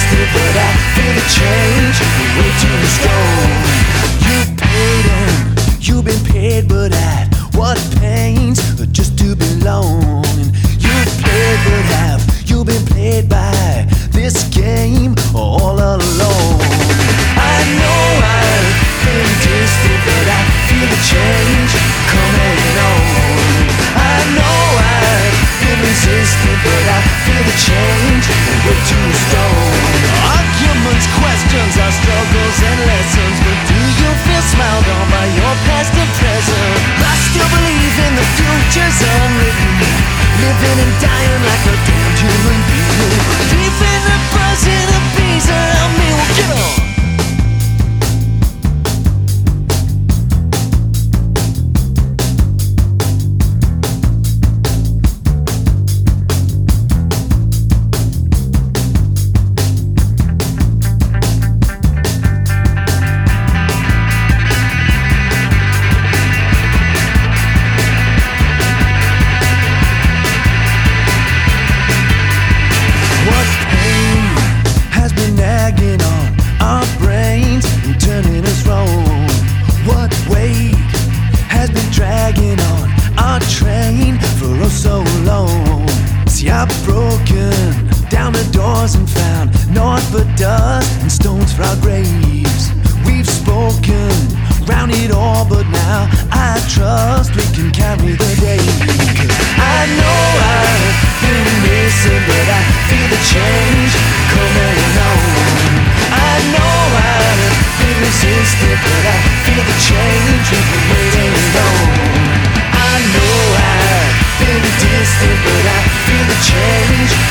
resisted, but I feel the change way too strong. You paid him, you've been paid, but at what pains just to belong? And you played, but have you been played by this game all alone? I know I've been distant, but I feel the change coming on. I know I've been resistant, but I feel the change way too strong. The future's unwritten. Living and dying like a damned human being. Been nagging on our brains and turning us wrong? What weight has been dragging on our train for oh so long? See, I've broken down the doors and found naught but dust and stones for our graves. distant, but I feel the change.